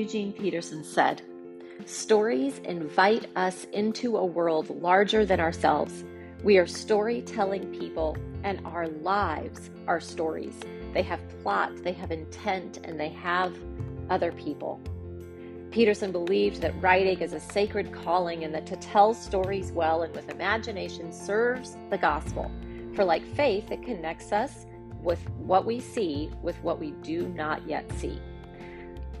Eugene Peterson said Stories invite us into a world larger than ourselves. We are storytelling people, and our lives are stories. They have plot, they have intent, and they have other people. Peterson believed that writing is a sacred calling and that to tell stories well and with imagination serves the gospel. For like faith, it connects us with what we see with what we do not yet see.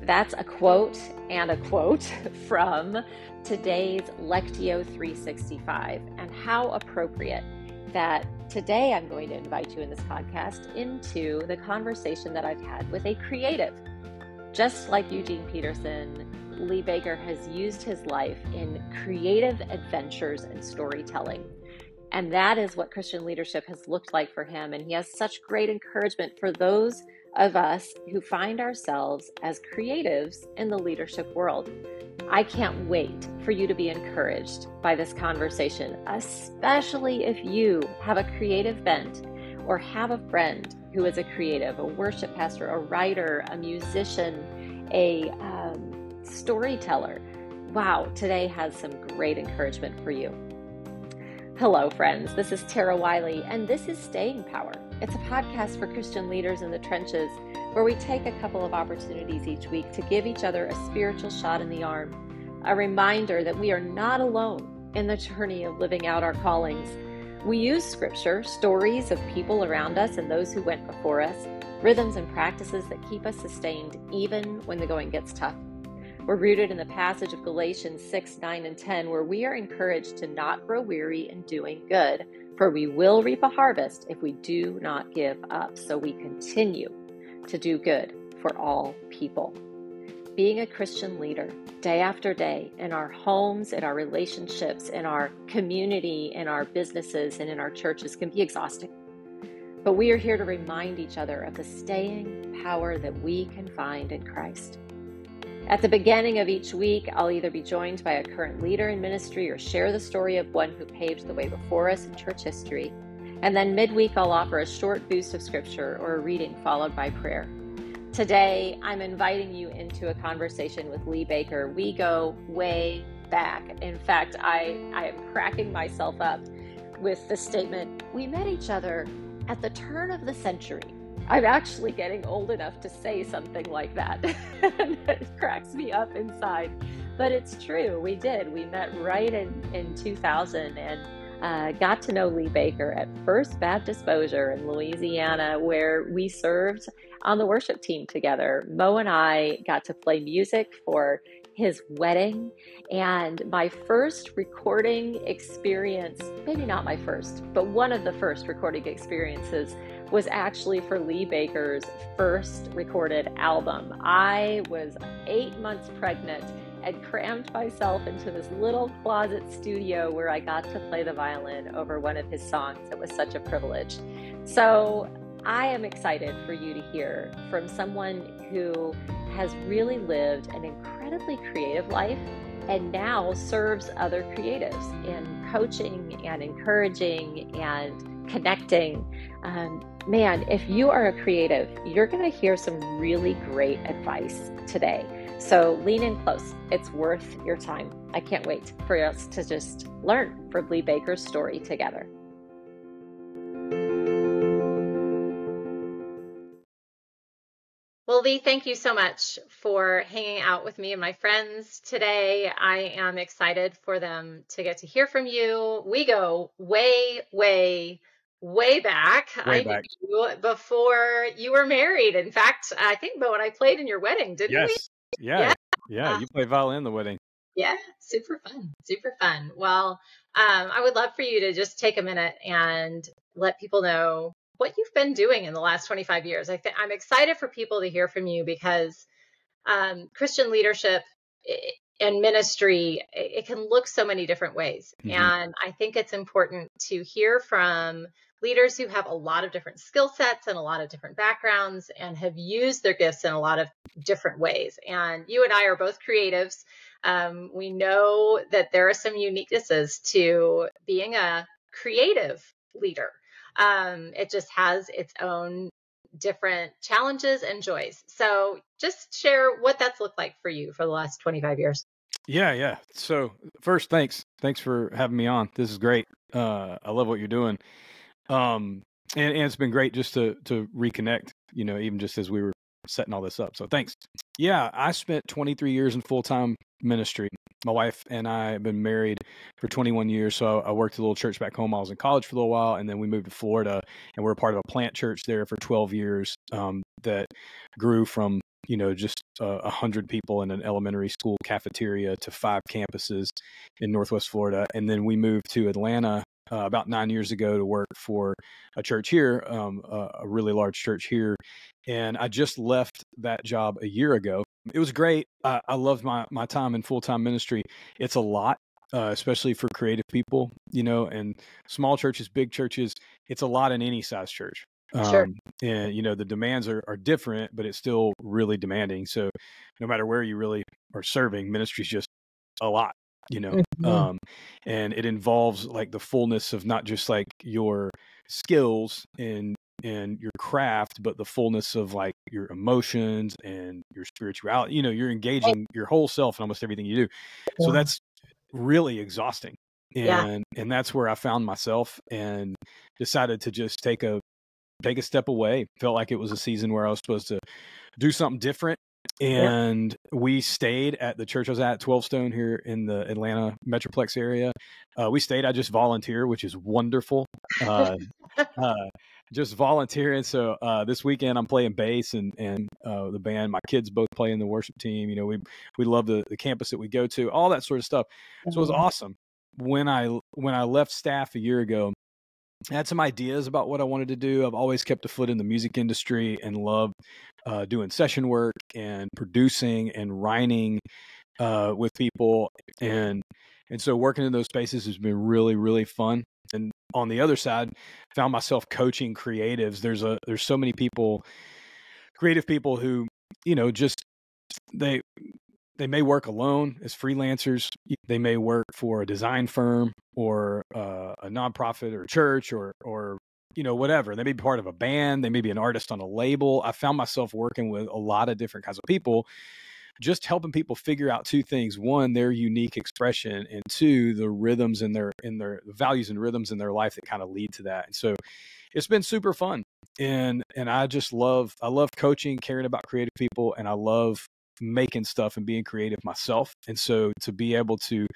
That's a quote and a quote from today's Lectio 365, and how appropriate that today I'm going to invite you in this podcast into the conversation that I've had with a creative. Just like Eugene Peterson, Lee Baker has used his life in creative adventures and storytelling. And that is what Christian leadership has looked like for him. And he has such great encouragement for those of us who find ourselves as creatives in the leadership world. I can't wait for you to be encouraged by this conversation, especially if you have a creative bent or have a friend who is a creative, a worship pastor, a writer, a musician, a um, storyteller. Wow, today has some great encouragement for you. Hello, friends. This is Tara Wiley, and this is Staying Power. It's a podcast for Christian leaders in the trenches where we take a couple of opportunities each week to give each other a spiritual shot in the arm, a reminder that we are not alone in the journey of living out our callings. We use scripture, stories of people around us and those who went before us, rhythms and practices that keep us sustained even when the going gets tough. We're rooted in the passage of Galatians 6, 9, and 10, where we are encouraged to not grow weary in doing good for we will reap a harvest if we do not give up. So we continue to do good for all people. Being a Christian leader day after day in our homes, in our relationships, in our community, in our businesses, and in our churches can be exhausting. But we are here to remind each other of the staying power that we can find in Christ. At the beginning of each week, I'll either be joined by a current leader in ministry or share the story of one who paved the way before us in church history. And then midweek, I'll offer a short boost of scripture or a reading followed by prayer. Today, I'm inviting you into a conversation with Lee Baker. We go way back. In fact, I, I am cracking myself up with the statement we met each other at the turn of the century. I'm actually getting old enough to say something like that. it cracks me up inside. But it's true. We did. We met right in, in 2000 and uh, got to know Lee Baker at First Baptist Bossier in Louisiana, where we served on the worship team together. Mo and I got to play music for his wedding and my first recording experience, maybe not my first, but one of the first recording experiences was actually for Lee Baker's first recorded album. I was eight months pregnant and crammed myself into this little closet studio where I got to play the violin over one of his songs. It was such a privilege. So I am excited for you to hear from someone who has really lived an incredibly creative life and now serves other creatives in coaching and encouraging and connecting. Um, man, if you are a creative, you're going to hear some really great advice today. So lean in close. It's worth your time. I can't wait for us to just learn from Lee Baker's story together. Well, Lee, thank you so much for hanging out with me and my friends today. I am excited for them to get to hear from you. We go way, way, way back. Way I back. knew you before you were married. In fact, I think Mo and I played in your wedding, didn't yes. we? Yeah. Yeah. Yeah. You played violin in the wedding. Yeah. Super fun. Super fun. Well, um, I would love for you to just take a minute and let people know what you've been doing in the last 25 years. I th- I'm excited for people to hear from you because um, Christian leadership and ministry it can look so many different ways, mm-hmm. and I think it's important to hear from leaders who have a lot of different skill sets and a lot of different backgrounds and have used their gifts in a lot of different ways. And you and I are both creatives. Um, we know that there are some uniquenesses to being a creative leader um, it just has its own different challenges and joys. So just share what that's looked like for you for the last 25 years. Yeah, yeah. So first, thanks, thanks for having me on. This is great. Uh, I love what you're doing. Um, and, and it's been great just to to reconnect. You know, even just as we were setting all this up. So thanks. Yeah, I spent 23 years in full time ministry. My wife and I have been married for 21 years. So I worked at a little church back home. I was in college for a little while, and then we moved to Florida, and we're part of a plant church there for 12 years um, that grew from you know just a uh, hundred people in an elementary school cafeteria to five campuses in Northwest Florida, and then we moved to Atlanta uh, about nine years ago to work for a church here, um, a, a, really large church here. And I just left that job a year ago. It was great. I, I loved my, my time in full time ministry. It's a lot, uh, especially for creative people, you know, and small churches, big churches. It's a lot in any size church. Um, sure. And, you know, the demands are, are different, but it's still really demanding. So no matter where you really are serving, ministry is just a lot you know mm-hmm. um and it involves like the fullness of not just like your skills and and your craft but the fullness of like your emotions and your spirituality you know you're engaging your whole self in almost everything you do yeah. so that's really exhausting and yeah. and that's where i found myself and decided to just take a take a step away felt like it was a season where i was supposed to do something different and yeah. we stayed at the church I was at, 12 Stone here in the Atlanta Metroplex area. Uh, we stayed. I just volunteer, which is wonderful. Uh, uh, just volunteering. So uh, this weekend I'm playing bass and and uh, the band. My kids both play in the worship team. You know, we we love the the campus that we go to, all that sort of stuff. So it was mm-hmm. awesome. When I when I left staff a year ago, I had some ideas about what I wanted to do. I've always kept a foot in the music industry and loved uh, doing session work and producing and writing uh, with people, and and so working in those spaces has been really really fun. And on the other side, found myself coaching creatives. There's a there's so many people, creative people who you know just they they may work alone as freelancers. They may work for a design firm or uh, a nonprofit or a church or or you know whatever. They may be part of a band. They may be an artist on a label. I found myself working with a lot of different kinds of people, just helping people figure out two things: one, their unique expression, and two, the rhythms in their in their values and rhythms in their life that kind of lead to that. And so, it's been super fun and and I just love I love coaching, caring about creative people, and I love making stuff and being creative myself. And so to be able to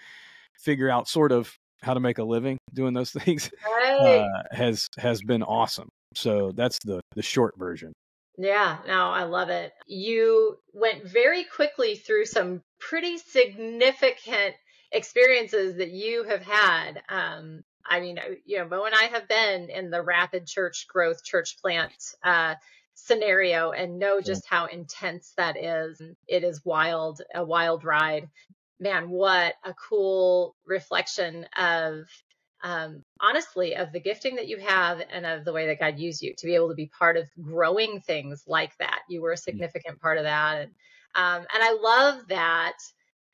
figure out sort of how to make a living doing those things right. uh, has has been awesome. So that's the the short version. Yeah, no, I love it. You went very quickly through some pretty significant experiences that you have had. Um, I mean, uh, you know, Mo and I have been in the rapid church growth, church plant uh, scenario and know just how intense that is. It is wild, a wild ride. Man, what a cool reflection of um, honestly of the gifting that you have and of the way that God used you to be able to be part of growing things like that. You were a significant part of that, and um, and I love that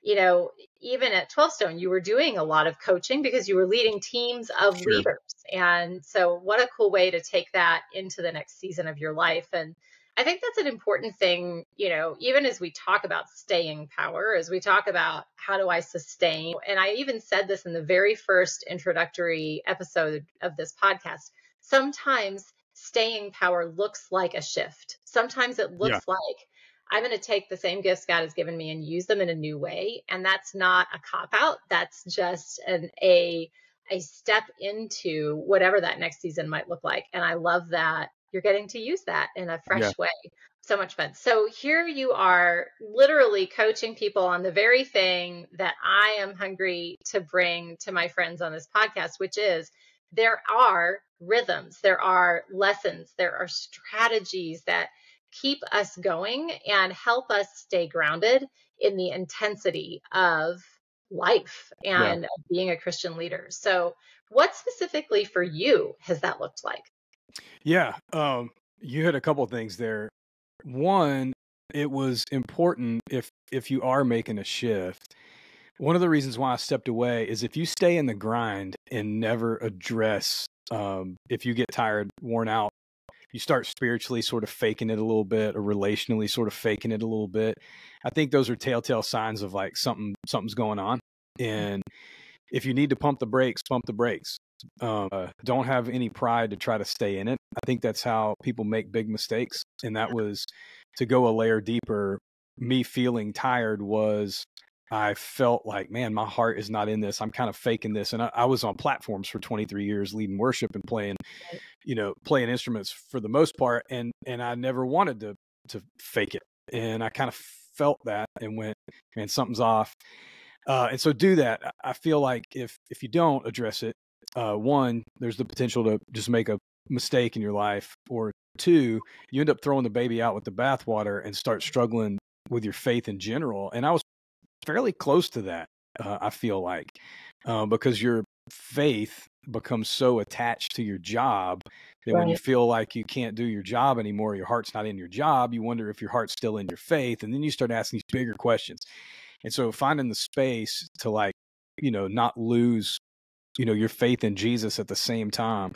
you know, even at 12 Stone, you were doing a lot of coaching because you were leading teams of sure. leaders. And so, what a cool way to take that into the next season of your life. And I think that's an important thing, you know, even as we talk about staying power, as we talk about how do I sustain. And I even said this in the very first introductory episode of this podcast. Sometimes staying power looks like a shift. Sometimes it looks yeah. like I'm going to take the same gifts God has given me and use them in a new way. And that's not a cop out. That's just an a a step into whatever that next season might look like. And I love that you're getting to use that in a fresh yeah. way. So much fun. So here you are literally coaching people on the very thing that I am hungry to bring to my friends on this podcast, which is there are rhythms, there are lessons, there are strategies that keep us going and help us stay grounded in the intensity of life and yeah. being a Christian leader. So, what specifically for you has that looked like? Yeah, um, you had a couple things there. One, it was important if if you are making a shift. One of the reasons why I stepped away is if you stay in the grind and never address um, if you get tired, worn out, you start spiritually sort of faking it a little bit or relationally sort of faking it a little bit. I think those are telltale signs of like something something's going on. And if you need to pump the brakes, pump the brakes. Uh, don't have any pride to try to stay in it. I think that's how people make big mistakes. And that was to go a layer deeper. Me feeling tired was I felt like, man, my heart is not in this. I'm kind of faking this. And I, I, was on platforms for 23 years, leading worship and playing, you know, playing instruments for the most part. And and I never wanted to to fake it. And I kind of felt that and went, man, something's off. Uh, and so do that. I feel like if if you don't address it, uh, one, there's the potential to just make a mistake in your life, or two, you end up throwing the baby out with the bathwater and start struggling with your faith in general. And I was fairly close to that. Uh, I feel like uh, because your faith becomes so attached to your job that right. when you feel like you can't do your job anymore, your heart's not in your job, you wonder if your heart's still in your faith, and then you start asking these bigger questions. And so finding the space to like, you know, not lose, you know, your faith in Jesus at the same time,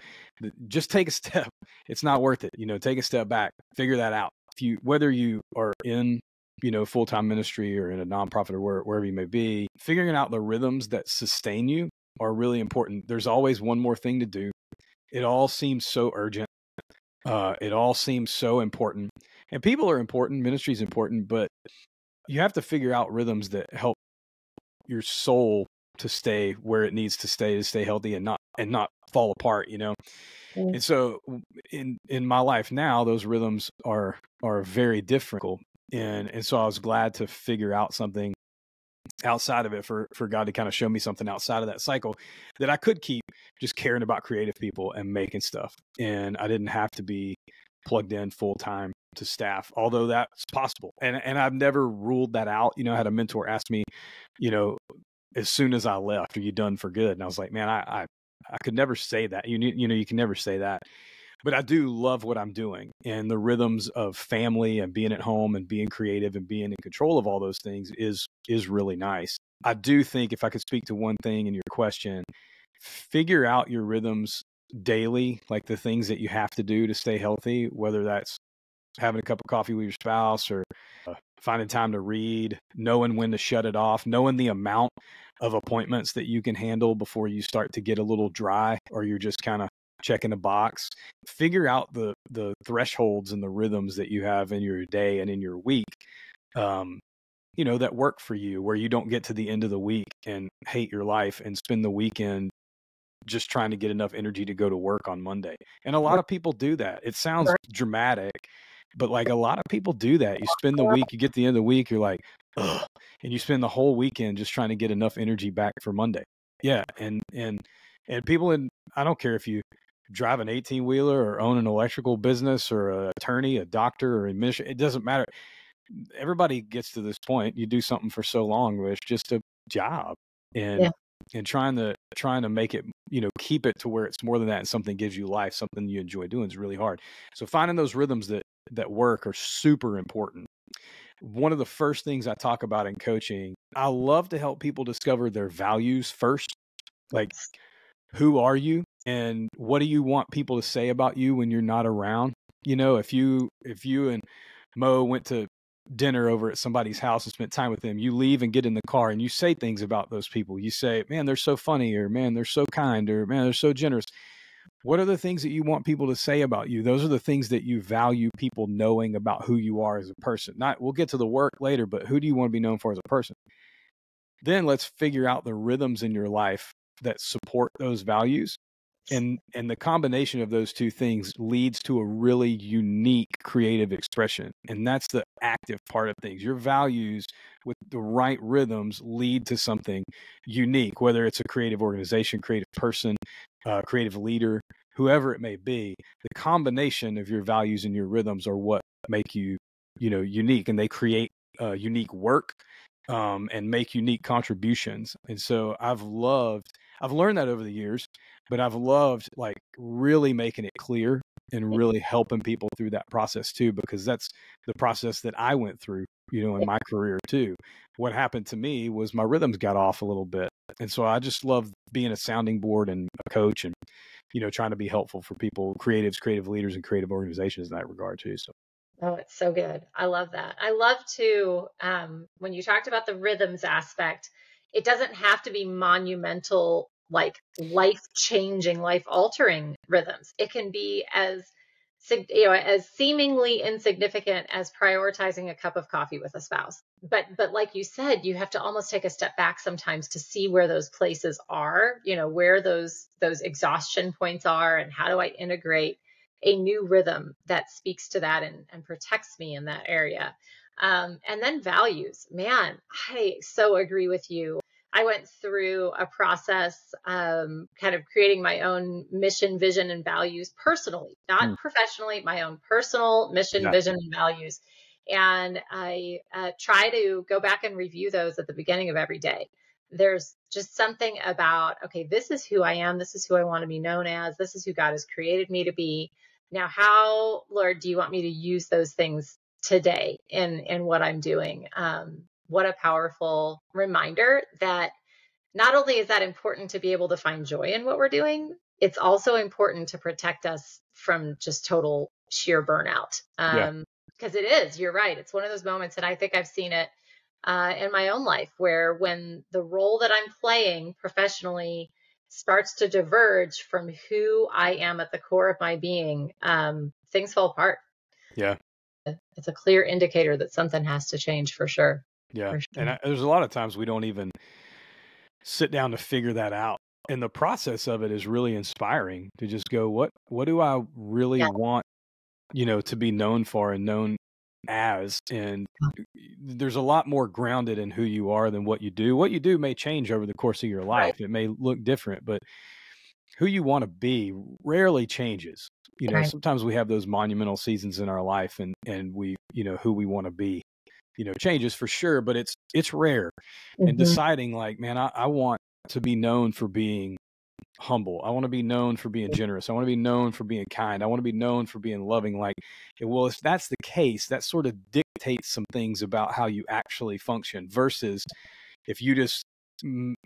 just take a step. It's not worth it. You know, take a step back, figure that out. If you, whether you are in you know, full time ministry or in a nonprofit or where, wherever you may be, figuring out the rhythms that sustain you are really important. There's always one more thing to do. It all seems so urgent. Uh, it all seems so important. And people are important, ministry is important, but you have to figure out rhythms that help your soul to stay where it needs to stay to stay healthy and not and not fall apart you know mm. and so in in my life now those rhythms are are very different and and so I was glad to figure out something outside of it for for God to kind of show me something outside of that cycle that I could keep just caring about creative people and making stuff and I didn't have to be plugged in full time to staff although that's possible and and I've never ruled that out you know I had a mentor ask me you know as soon as I left are you done for good? And I was like man I I, I could never say that you you know you can never say that but I do love what I'm doing and the rhythms of family and being at home and being creative and being in control of all those things is is really nice. I do think if I could speak to one thing in your question, figure out your rhythms daily, like the things that you have to do to stay healthy, whether that's having a cup of coffee with your spouse or uh, finding time to read, knowing when to shut it off, knowing the amount of appointments that you can handle before you start to get a little dry or you're just kind of checking a box figure out the the thresholds and the rhythms that you have in your day and in your week um you know that work for you where you don't get to the end of the week and hate your life and spend the weekend just trying to get enough energy to go to work on Monday. And a lot of people do that. It sounds dramatic, but like a lot of people do that. You spend the week, you get to the end of the week, you're like, Ugh, and you spend the whole weekend just trying to get enough energy back for Monday. Yeah, and and and people in I don't care if you drive an 18 wheeler or own an electrical business or an attorney, a doctor, or administrator. It doesn't matter. Everybody gets to this point. You do something for so long where it's just a job, and yeah. and trying to trying to make it, you know, keep it to where it's more than that, and something gives you life, something you enjoy doing is really hard. So finding those rhythms that that work are super important. One of the first things I talk about in coaching, I love to help people discover their values first. Like, who are you? And what do you want people to say about you when you're not around? You know if you if you and mo went to dinner over at somebody's house and spent time with them you leave and get in the car and you say things about those people. You say man they're so funny or man they're so kind or man they're so generous. What are the things that you want people to say about you? Those are the things that you value people knowing about who you are as a person. Not we'll get to the work later but who do you want to be known for as a person? Then let's figure out the rhythms in your life that support those values and and the combination of those two things leads to a really unique creative expression. And that's the active part of things. Your values with the right rhythms lead to something unique whether it's a creative organization creative person uh, creative leader whoever it may be. The combination of your values and your rhythms are what make you you know unique and they create uh, unique work um, and make unique contributions. And so i've loved i've learned that over the years but I've loved like really making it clear and really helping people through that process too, because that's the process that I went through, you know, in my career too. What happened to me was my rhythms got off a little bit. And so I just love being a sounding board and a coach and you know, trying to be helpful for people, creatives, creative leaders, and creative organizations in that regard too. So. Oh, it's so good. I love that. I love to um, when you talked about the rhythms aspect. It doesn't have to be monumental, like life changing, life altering rhythms. It can be as you know as seemingly insignificant as prioritizing a cup of coffee with a spouse. But but like you said you have to almost take a step back sometimes to see where those places are you know where those those exhaustion points are and how do i integrate a new rhythm that speaks to that and, and protects me in that area. Um, and then values. Man i so agree with you I went through a process, um, kind of creating my own mission, vision, and values personally, not mm. professionally, my own personal mission, yeah. vision, and values. And I uh, try to go back and review those at the beginning of every day. There's just something about, okay, this is who I am. This is who I want to be known as. This is who God has created me to be. Now, how, Lord, do you want me to use those things today in in what I'm doing? Um, what a powerful reminder that not only is that important to be able to find joy in what we're doing, it's also important to protect us from just total sheer burnout. Um, because it is, you're right. It's one of those moments, and I think I've seen it uh, in my own life where when the role that I'm playing professionally starts to diverge from who I am at the core of my being, um, things fall apart. Yeah. It's a clear indicator that something has to change for sure. Yeah. Sure. And I, there's a lot of times we don't even sit down to figure that out. And the process of it is really inspiring to just go, what what do I really yeah. want, you know, to be known for and known as and there's a lot more grounded in who you are than what you do. What you do may change over the course of your life. Right. It may look different, but who you want to be rarely changes. You know, right. sometimes we have those monumental seasons in our life and and we, you know, who we want to be you know changes for sure but it's it's rare mm-hmm. and deciding like man I, I want to be known for being humble. I want to be known for being generous. I want to be known for being kind. I want to be known for being loving. Like well if that's the case that sort of dictates some things about how you actually function versus if you just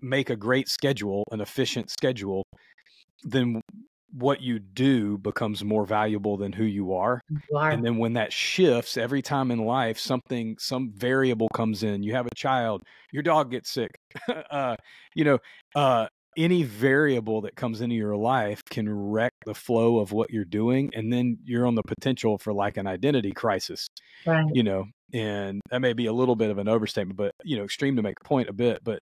make a great schedule an efficient schedule then what you do becomes more valuable than who you are. you are. And then when that shifts every time in life, something, some variable comes in, you have a child, your dog gets sick, uh, you know, uh, any variable that comes into your life can wreck the flow of what you're doing. And then you're on the potential for like an identity crisis, right. you know, and that may be a little bit of an overstatement, but, you know, extreme to make a point a bit, but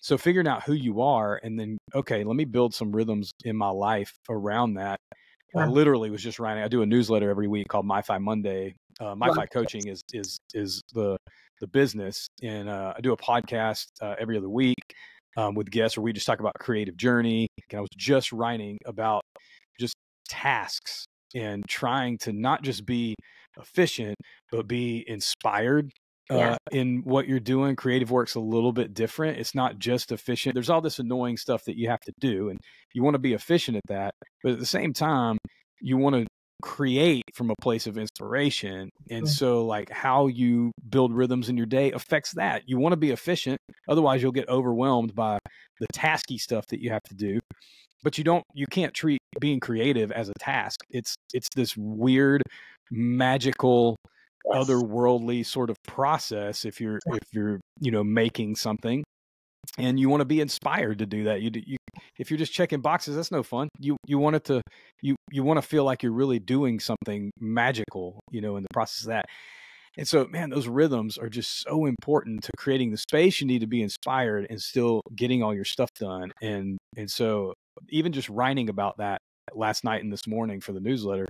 so figuring out who you are and then, okay, let me build some rhythms in my life around that. I literally was just writing. I do a newsletter every week called MyFi Monday. Uh, MyFi Coaching is is is the the business, and uh, I do a podcast uh, every other week um, with guests, where we just talk about creative journey. And I was just writing about just tasks and trying to not just be efficient, but be inspired yeah. uh, in what you're doing. Creative work's a little bit different. It's not just efficient. There's all this annoying stuff that you have to do, and you want to be efficient at that. But at the same time, you want to create from a place of inspiration. And so, like, how you build rhythms in your day affects that. You want to be efficient, otherwise, you'll get overwhelmed by the tasky stuff that you have to do. But you don't, you can't treat being creative as a task. It's, it's this weird, magical yes. otherworldly sort of process if you're if you're you know making something and you want to be inspired to do that you, you if you're just checking boxes that's no fun you you want it to you you want to feel like you're really doing something magical you know in the process of that and so man those rhythms are just so important to creating the space you need to be inspired and still getting all your stuff done and and so even just writing about that last night and this morning for the newsletter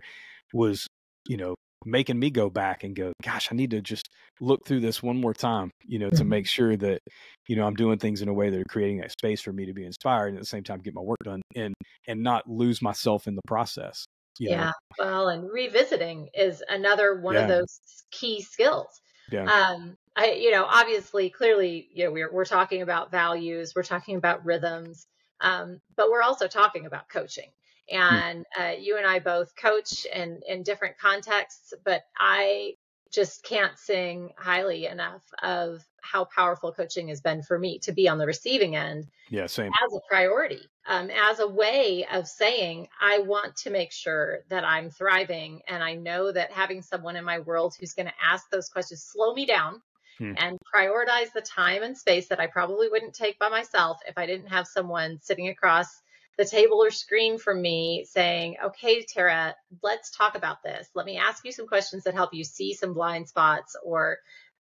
was you know making me go back and go, gosh, I need to just look through this one more time, you know, to mm-hmm. make sure that, you know, I'm doing things in a way that are creating that space for me to be inspired and at the same time get my work done and and not lose myself in the process. yeah. Know? Well, and revisiting is another one yeah. of those key skills. Yeah. Um, I, you know, obviously, clearly, you know, we're we're talking about values, we're talking about rhythms, um, but we're also talking about coaching. Hmm. And uh, you and I both coach in, in different contexts, but I just can't sing highly enough of how powerful coaching has been for me to be on the receiving end. Yeah, same. As a priority, um, as a way of saying, I want to make sure that I'm thriving. And I know that having someone in my world who's going to ask those questions, slow me down hmm. and prioritize the time and space that I probably wouldn't take by myself if I didn't have someone sitting across the table or screen from me saying, okay, Tara, let's talk about this. Let me ask you some questions that help you see some blind spots or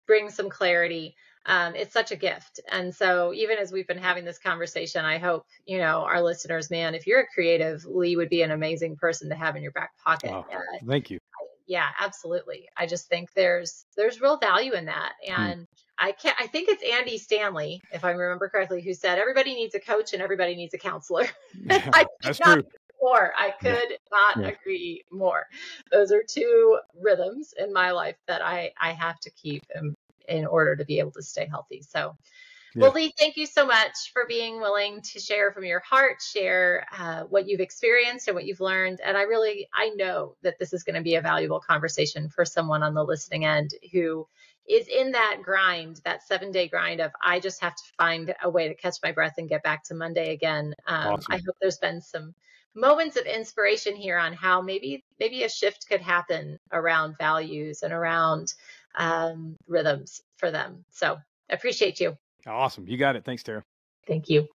bring some clarity. Um, it's such a gift. And so even as we've been having this conversation, I hope, you know, our listeners, man, if you're a creative, Lee would be an amazing person to have in your back pocket. Oh, uh, thank you. Yeah, absolutely. I just think there's, there's real value in that. Hmm. And hmm. I can't, I think it's Andy Stanley, if I remember correctly, who said everybody needs a coach and everybody needs a counselor. Yeah, I that's true. More. I could yeah. not yeah. agree more. Those are two rhythms in my life that I, I have to keep in, in order to be able to stay healthy. So, yeah. Well, Lee, thank you so much for being willing to share from your heart, share uh, what you've experienced and what you've learned. And I really, I know that this is going to be a valuable conversation for someone on the listening end who is in that grind, that seven day grind of I just have to find a way to catch my breath and get back to Monday again. Um, awesome. I hope there's been some moments of inspiration here on how maybe maybe a shift could happen around values and around um, rhythms for them. So I appreciate you. Awesome. You got it. Thanks, Tara. Thank you.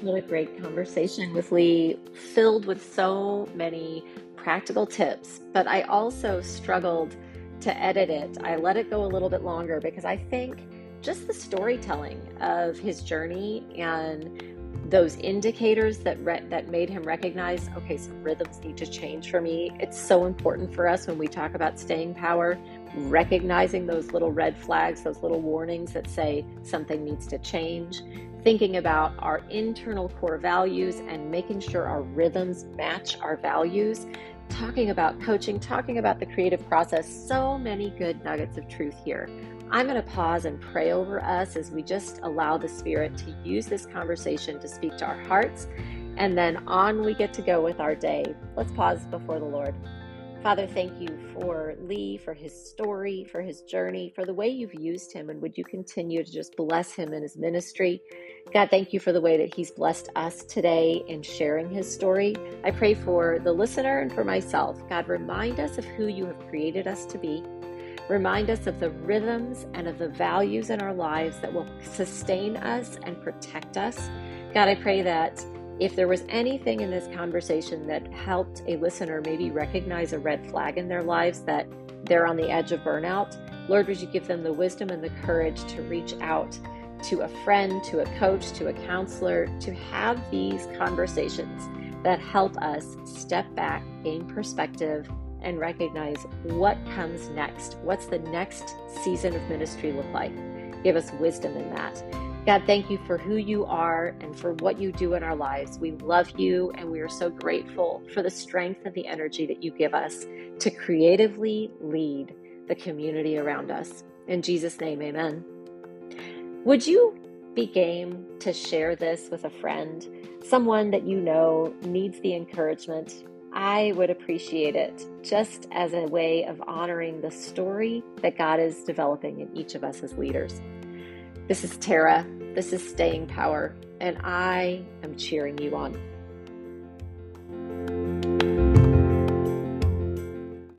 What a great conversation with Lee, filled with so many practical tips. But I also struggled to edit it. I let it go a little bit longer because I think just the storytelling of his journey and those indicators that re- that made him recognize okay some rhythms need to change for me it's so important for us when we talk about staying power recognizing those little red flags those little warnings that say something needs to change thinking about our internal core values and making sure our rhythms match our values, talking about coaching, talking about the creative process. So many good nuggets of truth here. I'm going to pause and pray over us as we just allow the Spirit to use this conversation to speak to our hearts. And then on we get to go with our day. Let's pause before the Lord. Father, thank you for Lee, for his story, for his journey, for the way you've used him. And would you continue to just bless him in his ministry? God, thank you for the way that he's blessed us today in sharing his story. I pray for the listener and for myself. God, remind us of who you have created us to be. Remind us of the rhythms and of the values in our lives that will sustain us and protect us. God, I pray that if there was anything in this conversation that helped a listener maybe recognize a red flag in their lives that they're on the edge of burnout, Lord, would you give them the wisdom and the courage to reach out to a friend, to a coach, to a counselor, to have these conversations that help us step back, gain perspective, and recognize what comes next. What's the next season of ministry look like? Give us wisdom in that. God, thank you for who you are and for what you do in our lives. We love you and we are so grateful for the strength and the energy that you give us to creatively lead the community around us. In Jesus' name, amen. Would you be game to share this with a friend, someone that you know needs the encouragement? I would appreciate it just as a way of honoring the story that God is developing in each of us as leaders. This is Tara. This is Staying Power, and I am cheering you on.